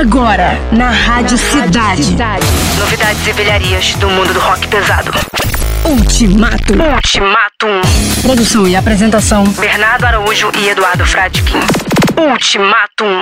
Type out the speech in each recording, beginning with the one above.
Agora, na Rádio Cidade. Novidades e velharias do mundo do rock pesado. Ultimato. Ultimatum. Produção e apresentação. Bernardo Araújo e Eduardo Fradkin. Ultimatum.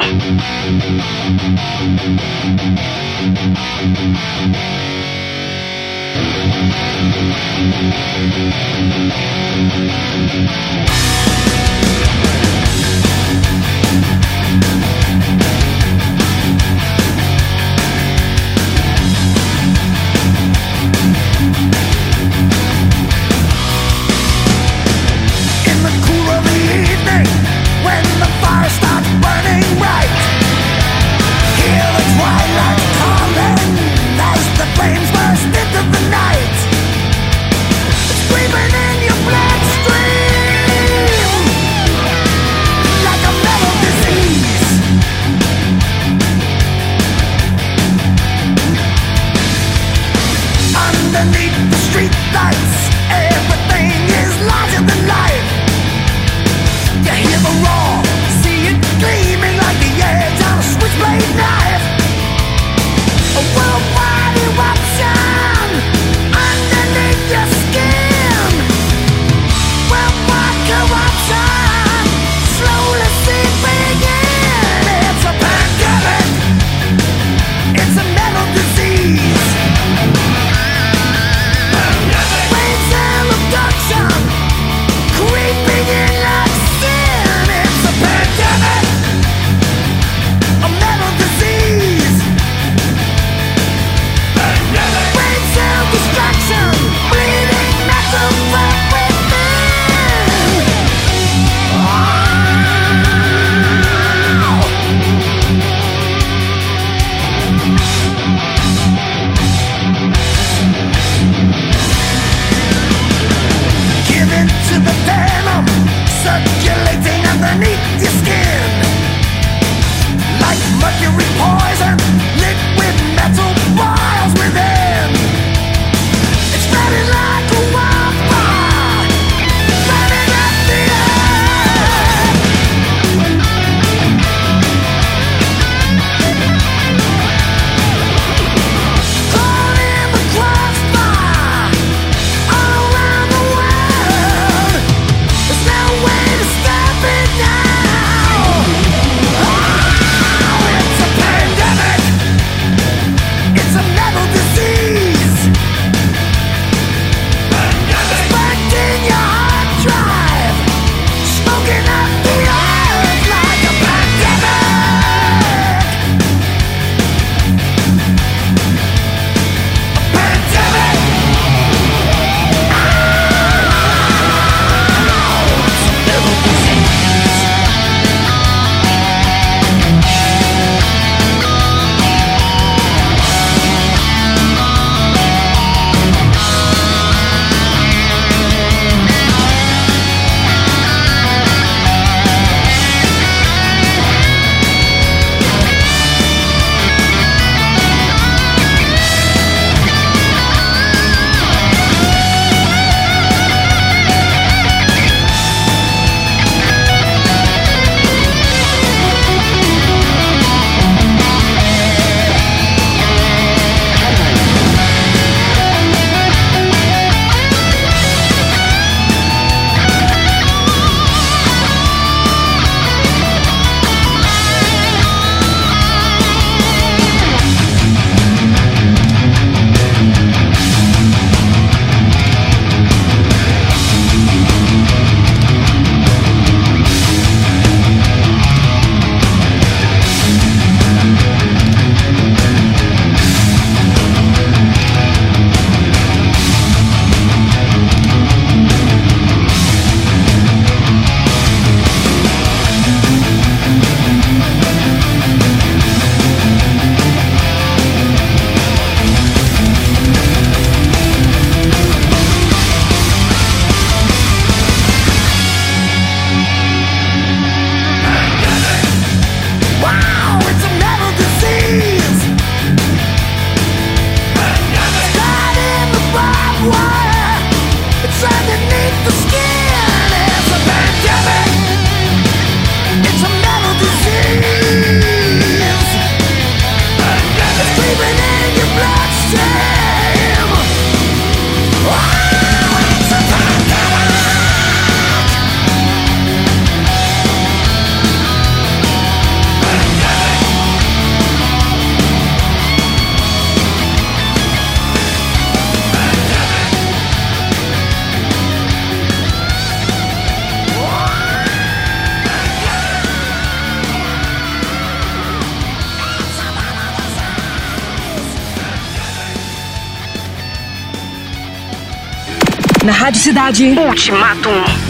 Rádio Cidade. Ultimatum.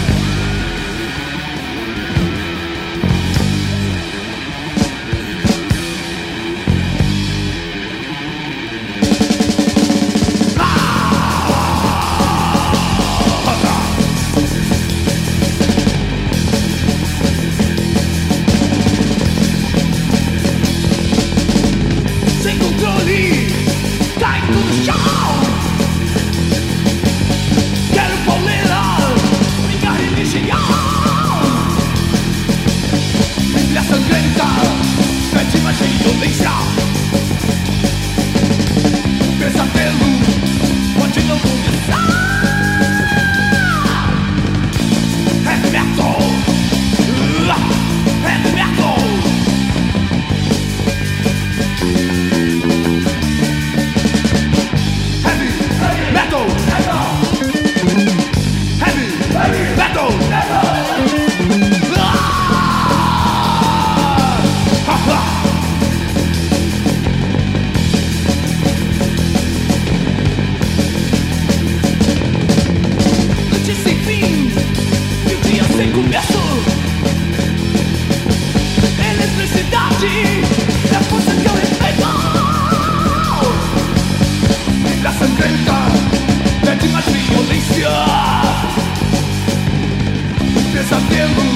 también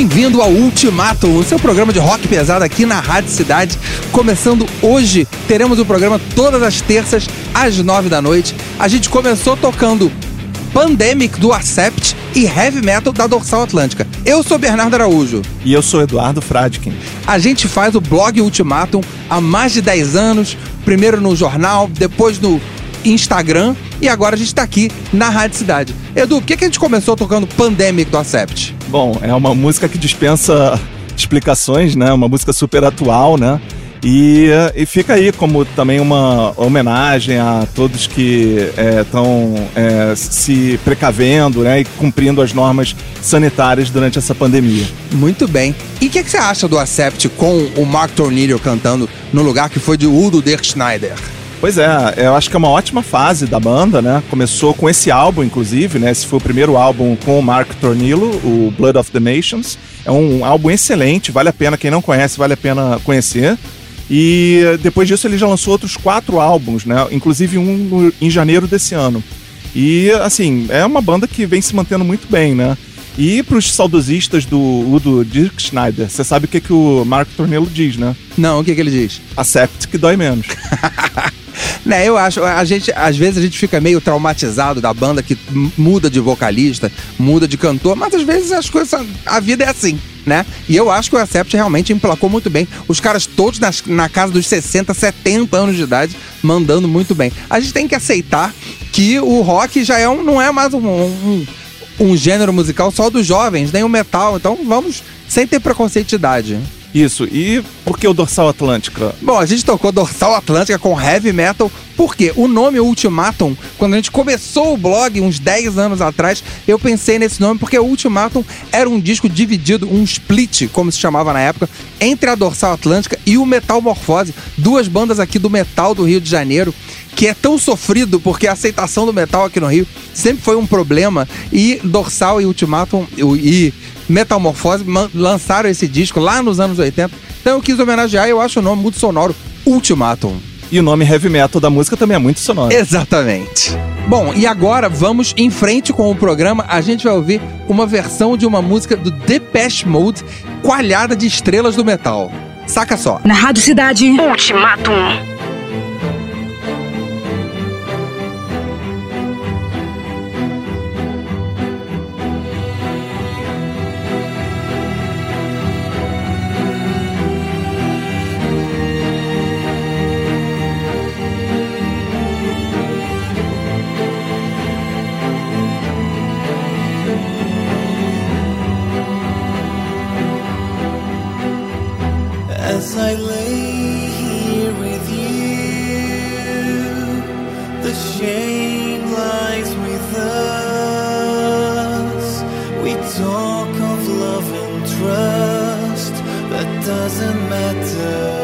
Bem-vindo ao Ultimato, o seu programa de rock pesado aqui na Rádio Cidade. Começando hoje, teremos o programa todas as terças às nove da noite. A gente começou tocando Pandemic do Accept e Heavy Metal da Dorsal Atlântica. Eu sou Bernardo Araújo. E eu sou Eduardo Fradkin. A gente faz o blog Ultimatum há mais de 10 anos, primeiro no jornal, depois no Instagram E agora a gente tá aqui na Rádio Cidade. Edu, por que, que a gente começou tocando Pandemic do Acept? Bom, é uma música que dispensa explicações, né? Uma música super atual, né? E, e fica aí como também uma homenagem a todos que estão é, se precavendo né, e cumprindo as normas sanitárias durante essa pandemia. Muito bem. E o que, que, você acha do Acept com o Mark Tornillo cantando no lugar que foi de Udo Dirk Schneider? Pois é, eu acho que é uma ótima fase da banda, né? Começou com esse álbum, inclusive, né? Esse foi o primeiro álbum com o Mark Tornillo, o Blood of the Nations. É um álbum excelente, vale a pena, quem não conhece, vale a pena conhecer. E depois disso ele já lançou outros quatro álbuns, né? Inclusive um em janeiro desse ano. E assim, é uma banda que vem se mantendo muito bem, né? E pros saudosistas do Udo Dirk Schneider, você sabe o que, que o Mark Tornillo diz, né? Não, o que, que ele diz? Accept que dói menos. né, eu acho, a gente, às vezes a gente fica meio traumatizado da banda que muda de vocalista, muda de cantor, mas às vezes as coisas, a vida é assim, né? E eu acho que o Acept realmente emplacou muito bem. Os caras todos nas, na casa dos 60, 70 anos de idade, mandando muito bem. A gente tem que aceitar que o rock já é um, não é mais um, um, um gênero musical só dos jovens, nem o metal. Então vamos sem ter preconceito de idade. Isso, e por que o Dorsal Atlântica? Bom, a gente tocou Dorsal Atlântica com heavy metal, porque o nome Ultimatum, quando a gente começou o blog uns 10 anos atrás, eu pensei nesse nome porque o Ultimatum era um disco dividido, um split, como se chamava na época, entre a Dorsal Atlântica e o Metal Morfose, duas bandas aqui do metal do Rio de Janeiro, que é tão sofrido porque a aceitação do metal aqui no Rio sempre foi um problema e Dorsal e Ultimatum e Metamorfose lançaram esse disco lá nos anos 80. Então eu quis homenagear e eu acho o nome muito sonoro, Ultimatum. E o nome heavy metal da música também é muito sonoro. Exatamente. Bom, e agora vamos em frente com o programa. A gente vai ouvir uma versão de uma música do Depeche Mode, coalhada de estrelas do metal. Saca só. Na Rádio Cidade. Ultimatum. The shame lies with us. We talk of love and trust, that doesn't matter.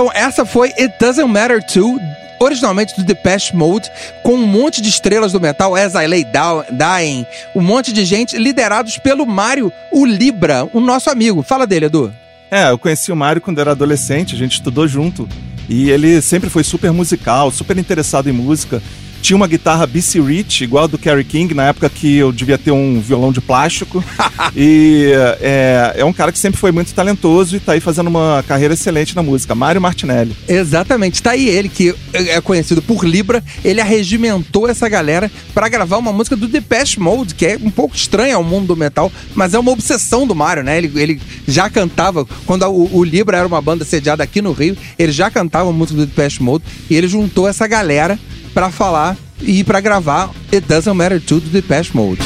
Então essa foi It Doesn't Matter To, originalmente do Depeche Mode, com um monte de estrelas do metal, As I Lay Down, Dying, um monte de gente liderados pelo Mário, o Libra, o nosso amigo. Fala dele, Edu. É, eu conheci o Mário quando era adolescente, a gente estudou junto. E ele sempre foi super musical, super interessado em música. Tinha uma guitarra BC Rich, igual a do Kerry King, na época que eu devia ter um violão de plástico. e é, é um cara que sempre foi muito talentoso e tá aí fazendo uma carreira excelente na música. Mário Martinelli. Exatamente, tá aí ele que é conhecido por Libra, ele arregimentou essa galera pra gravar uma música do Depeche Mode, que é um pouco estranha ao mundo do metal, mas é uma obsessão do Mário, né? Ele, ele já cantava, quando o, o Libra era uma banda sediada aqui no Rio, ele já cantava a música do Depeche Mode e ele juntou essa galera pra falar e pra gravar It Doesn't Matter To do Depeche Mode.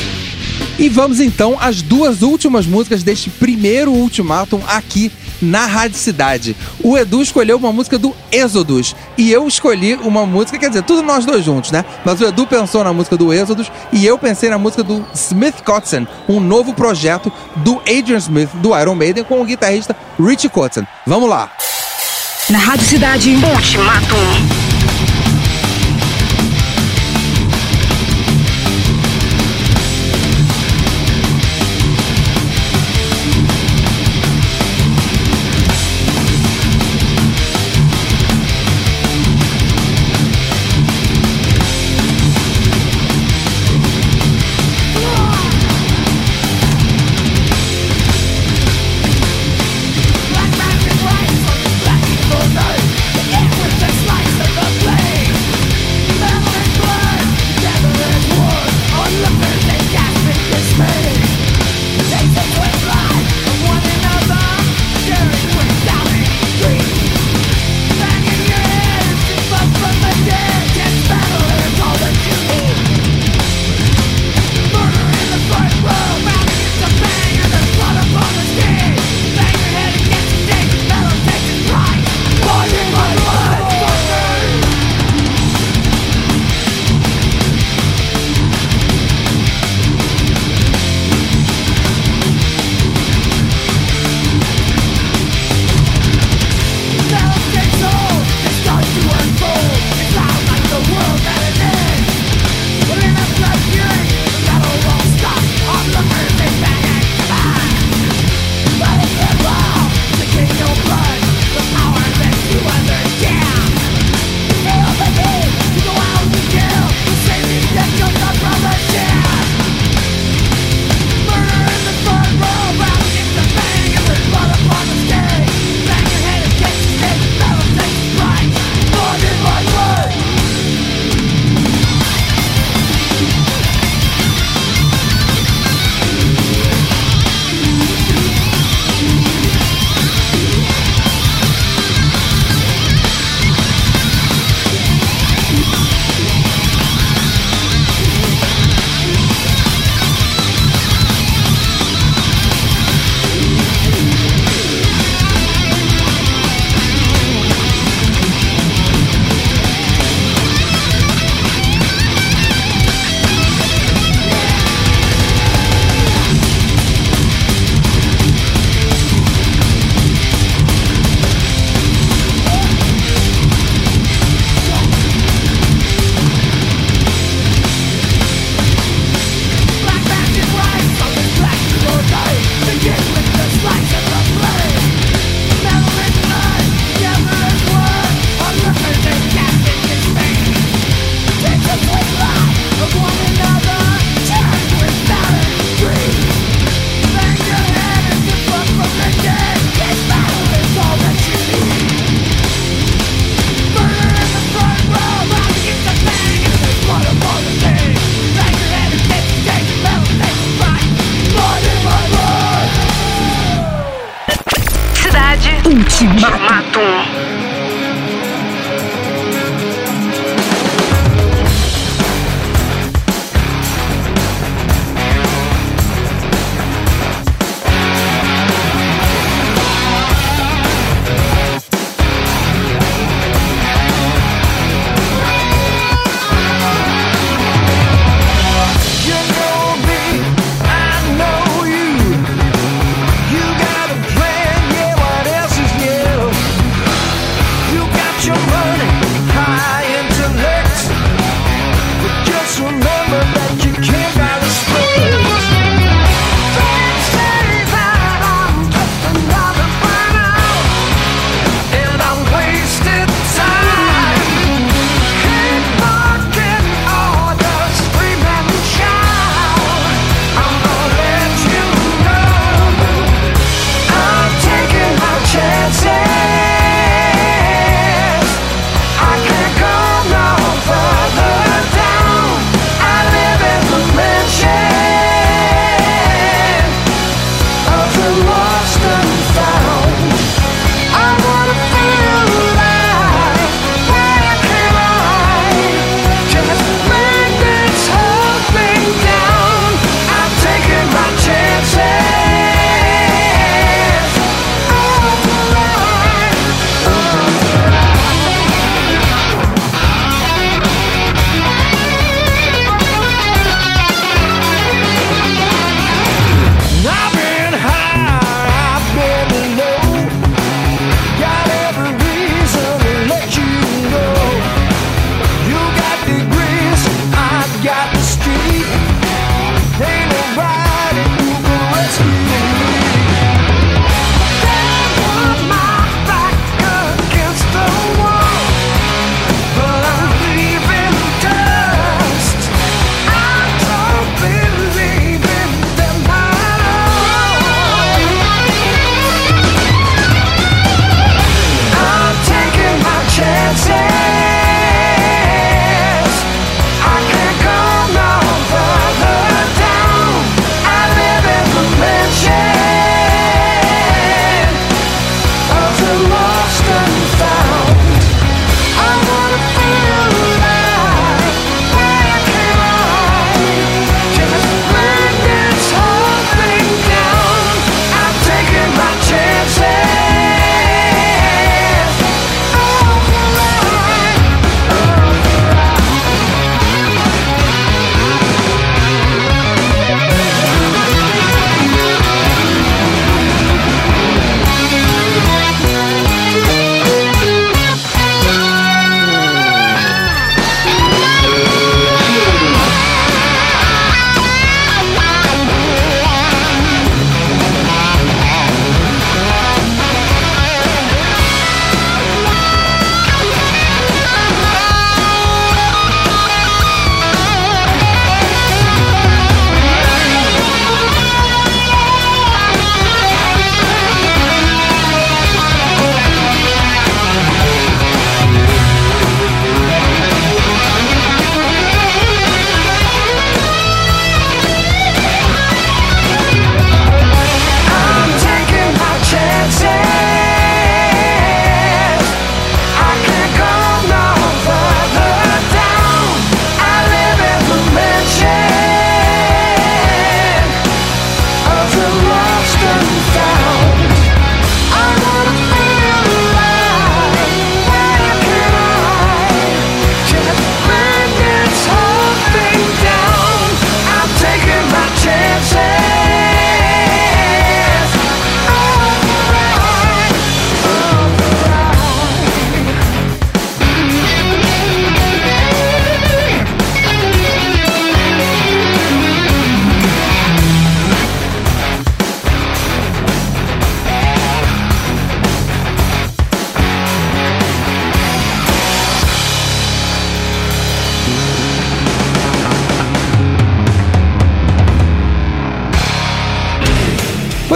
E vamos então às duas últimas músicas deste primeiro ultimátum aqui na Rádio Cidade. O Edu escolheu uma música do Êxodos e eu escolhi uma música, quer dizer, tudo nós dois juntos, né? Mas o Edu pensou na música do Êxodos e eu pensei na música do Smith Kotzen, um novo projeto do Adrian Smith do Iron Maiden com o guitarrista Richie Kotzen. Vamos lá. Na Rádio Cidade. Ultimatum. Ultimatum. You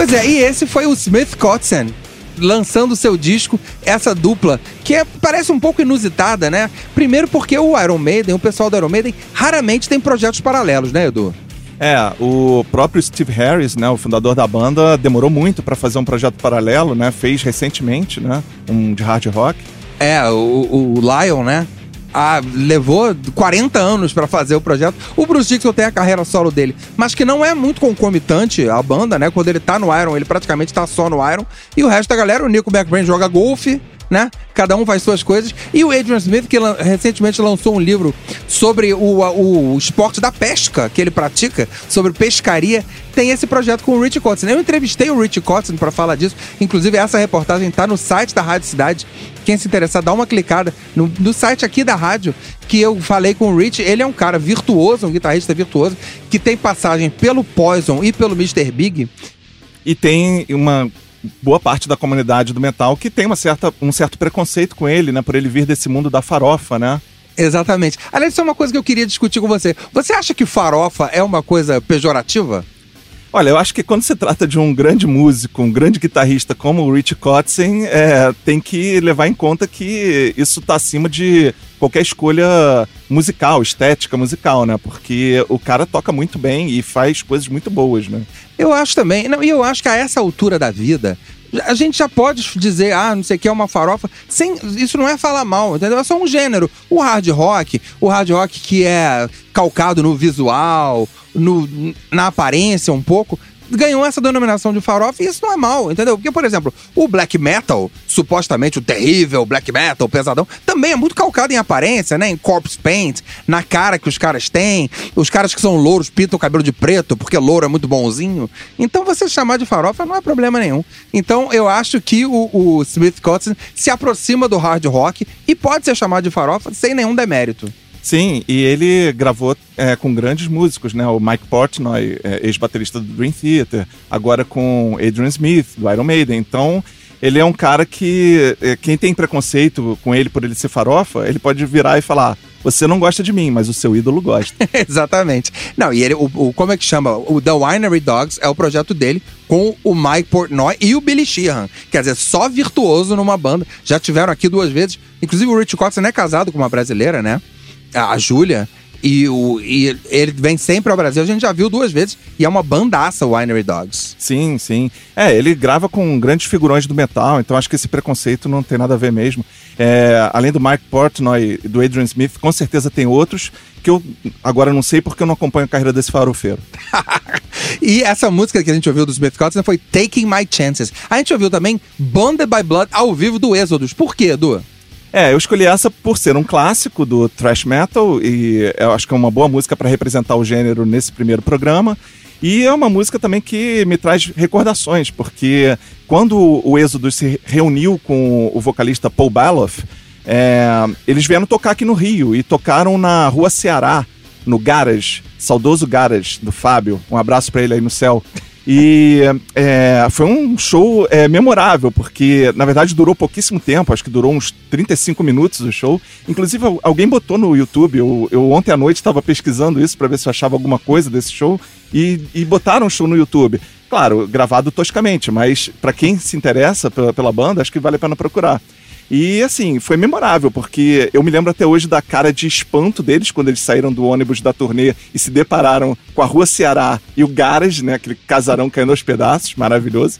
Pois é, e esse foi o Smith Kotzen lançando seu disco, essa dupla, que é- parece um pouco inusitada, né? Primeiro porque o Iron Maiden, o pessoal do Iron Maiden, raramente tem projetos paralelos, né, Edu? É, o próprio Steve Harris, né, o fundador da banda, demorou muito pra fazer um projeto paralelo, né? Fez recentemente, né? Um de hard rock. É, o, o Lion, né? Ah, levou 40 anos pra fazer o projeto. O Bruce Dixon tem a carreira solo dele, mas que não é muito concomitante a banda, né? Quando ele tá no Iron, ele praticamente tá só no Iron. E o resto da galera, o Nico McBrain joga golfe, né? Cada um faz suas coisas. E o Adrian Smith, que recentemente lançou um livro sobre o, o esporte da pesca que ele pratica, sobre pescaria, tem esse projeto com o Rich Kotzen. Eu entrevistei o Rich Kotzen para falar disso. Inclusive, essa reportagem tá no site da Rádio Cidade. Quem se interessar, dá uma clicada no, no site aqui da rádio que eu falei com o Rich. Ele é um cara virtuoso, um guitarrista virtuoso, que tem passagem pelo Poison e pelo Mr. Big. E tem uma boa parte da comunidade do metal que tem uma certa, um certo preconceito com ele, né? Por ele vir desse mundo da farofa, né? Exatamente. Aliás, isso é uma coisa que eu queria discutir com você. Você acha que farofa é uma coisa pejorativa? Olha, eu acho que quando se trata de um grande músico, um grande guitarrista como o Rich Kotzen, é, tem que levar em conta que isso está acima de qualquer escolha musical, estética musical, né? Porque o cara toca muito bem e faz coisas muito boas, né? Eu acho também. Não, e eu acho que a essa altura da vida, a gente já pode dizer, ah, não sei o que é uma farofa. Sem, isso não é falar mal, entendeu? É só um gênero. O hard rock, o hard rock que é calcado no visual, no, na aparência um pouco. Ganhou essa denominação de farofa e isso não é mal, entendeu? Porque, por exemplo, o black metal, supostamente o terrível black metal, pesadão, também é muito calcado em aparência, né? Em corpse paint, na cara que os caras têm. Os caras que são louros pintam o cabelo de preto, porque louro é muito bonzinho. Então você chamar de farofa não é problema nenhum. Então eu acho que o, o Smith Kotzen se aproxima do hard rock e pode ser chamado de farofa sem nenhum demérito. Sim, e ele gravou é, com grandes músicos, né? O Mike Portnoy, é, ex-baterista do Dream Theater, agora com Adrian Smith, do Iron Maiden. Então, ele é um cara que é, quem tem preconceito com ele por ele ser farofa, ele pode virar e falar: você não gosta de mim, mas o seu ídolo gosta. Exatamente. Não, e ele, o, o- como é que chama? O The Winery Dogs é o projeto dele com o Mike Portnoy e o Billy Sheehan. Quer dizer, só virtuoso numa banda. Já tiveram aqui duas vezes. Inclusive o Rich Kotzen é casado com uma brasileira, né? A, Júlia. E, o, e ele vem sempre ao Brasil. A gente já viu duas vezes. E é uma bandaça o Winery Dogs. Sim, sim. É, ele grava com grandes figurões do metal, então acho que esse preconceito não tem nada a ver mesmo. É, além do Mike Portnoy e do Adrian Smith, com certeza tem outros que eu agora não sei porque eu não acompanho a carreira desse farofeiro. E essa música que a gente ouviu do Smith Kotzen foi Taking My Chances. A gente ouviu também Bonded by Blood ao vivo do Êxodos. Por quê, Edu? É, eu escolhi essa por ser um clássico do thrash metal e eu acho que é uma boa música para representar o gênero nesse primeiro programa. E é uma música também que me traz recordações, porque quando o Êxodo se reuniu com o vocalista Paul Baloff, é, eles vieram tocar aqui no Rio e tocaram na Rua Ceará, no Garage, saudoso Garage do Fábio. Um abraço para ele aí no céu. E é, foi um show é, memorável, porque na verdade durou pouquíssimo tempo, acho que durou uns 35 minutos o show. Inclusive, al- alguém botou no YouTube, eu, eu ontem à noite estava pesquisando isso para ver se eu achava alguma coisa desse show, e, e botaram o show no YouTube. Claro, gravado toscamente, mas para quem se interessa pela, pela banda, acho que vale a pena procurar. E assim, foi memorável, porque eu me lembro até hoje da cara de espanto deles quando eles saíram do ônibus da turnê e se depararam com a Rua Ceará e o Garage, né? Aquele casarão caindo aos pedaços, maravilhoso.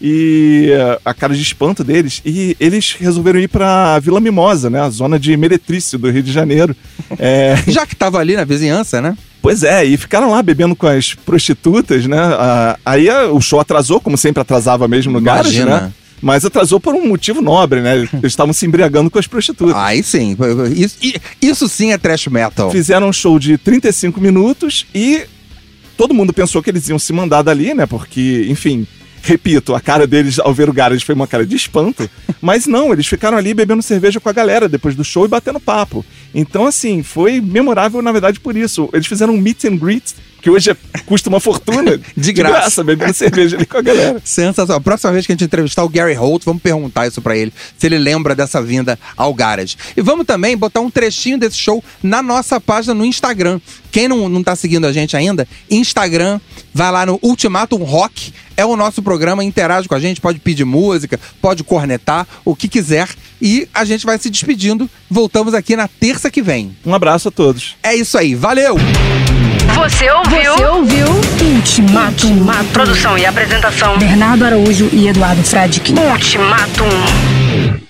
E a cara de espanto deles. E eles resolveram ir pra Vila Mimosa, né? A zona de Meretrício do Rio de Janeiro. É, Já que tava ali na vizinhança, né? Pois é, e ficaram lá bebendo com as prostitutas, né? Ah, aí o show atrasou, como sempre atrasava mesmo no Garage, Imagina. né? Mas atrasou por um motivo nobre, né? Eles estavam se embriagando com as prostitutas. Aí sim. Isso, isso sim é trash metal. Fizeram um show de 35 minutos e todo mundo pensou que eles iam se mandar dali, né? Porque, enfim, repito, a cara deles ao ver o Garage foi uma cara de espanto. Mas não, eles ficaram ali bebendo cerveja com a galera depois do show e batendo papo. Então, assim, foi memorável, na verdade, por isso. Eles fizeram um meet and greet, que hoje é- custa uma fortuna. De graça. bebendo cerveja ali com a galera. Sensacional. Próxima vez que a gente entrevistar o Gary Holt, vamos perguntar isso pra ele, se ele lembra dessa vinda ao Garage. E vamos também botar um trechinho desse show na nossa página no Instagram. Quem não, não tá seguindo a gente ainda, Instagram, vai lá no Ultimatum Rock, é o nosso programa, interage com a gente, pode pedir música, pode cornetar, o que quiser. E a gente vai se despedindo. Voltamos aqui na terça que vem. Um abraço a todos. É isso aí, valeu! Você ouviu? Você ouviu Ultimatum. Produção e apresentação. Bernardo Araújo e Eduardo Fradique. Ultimatum.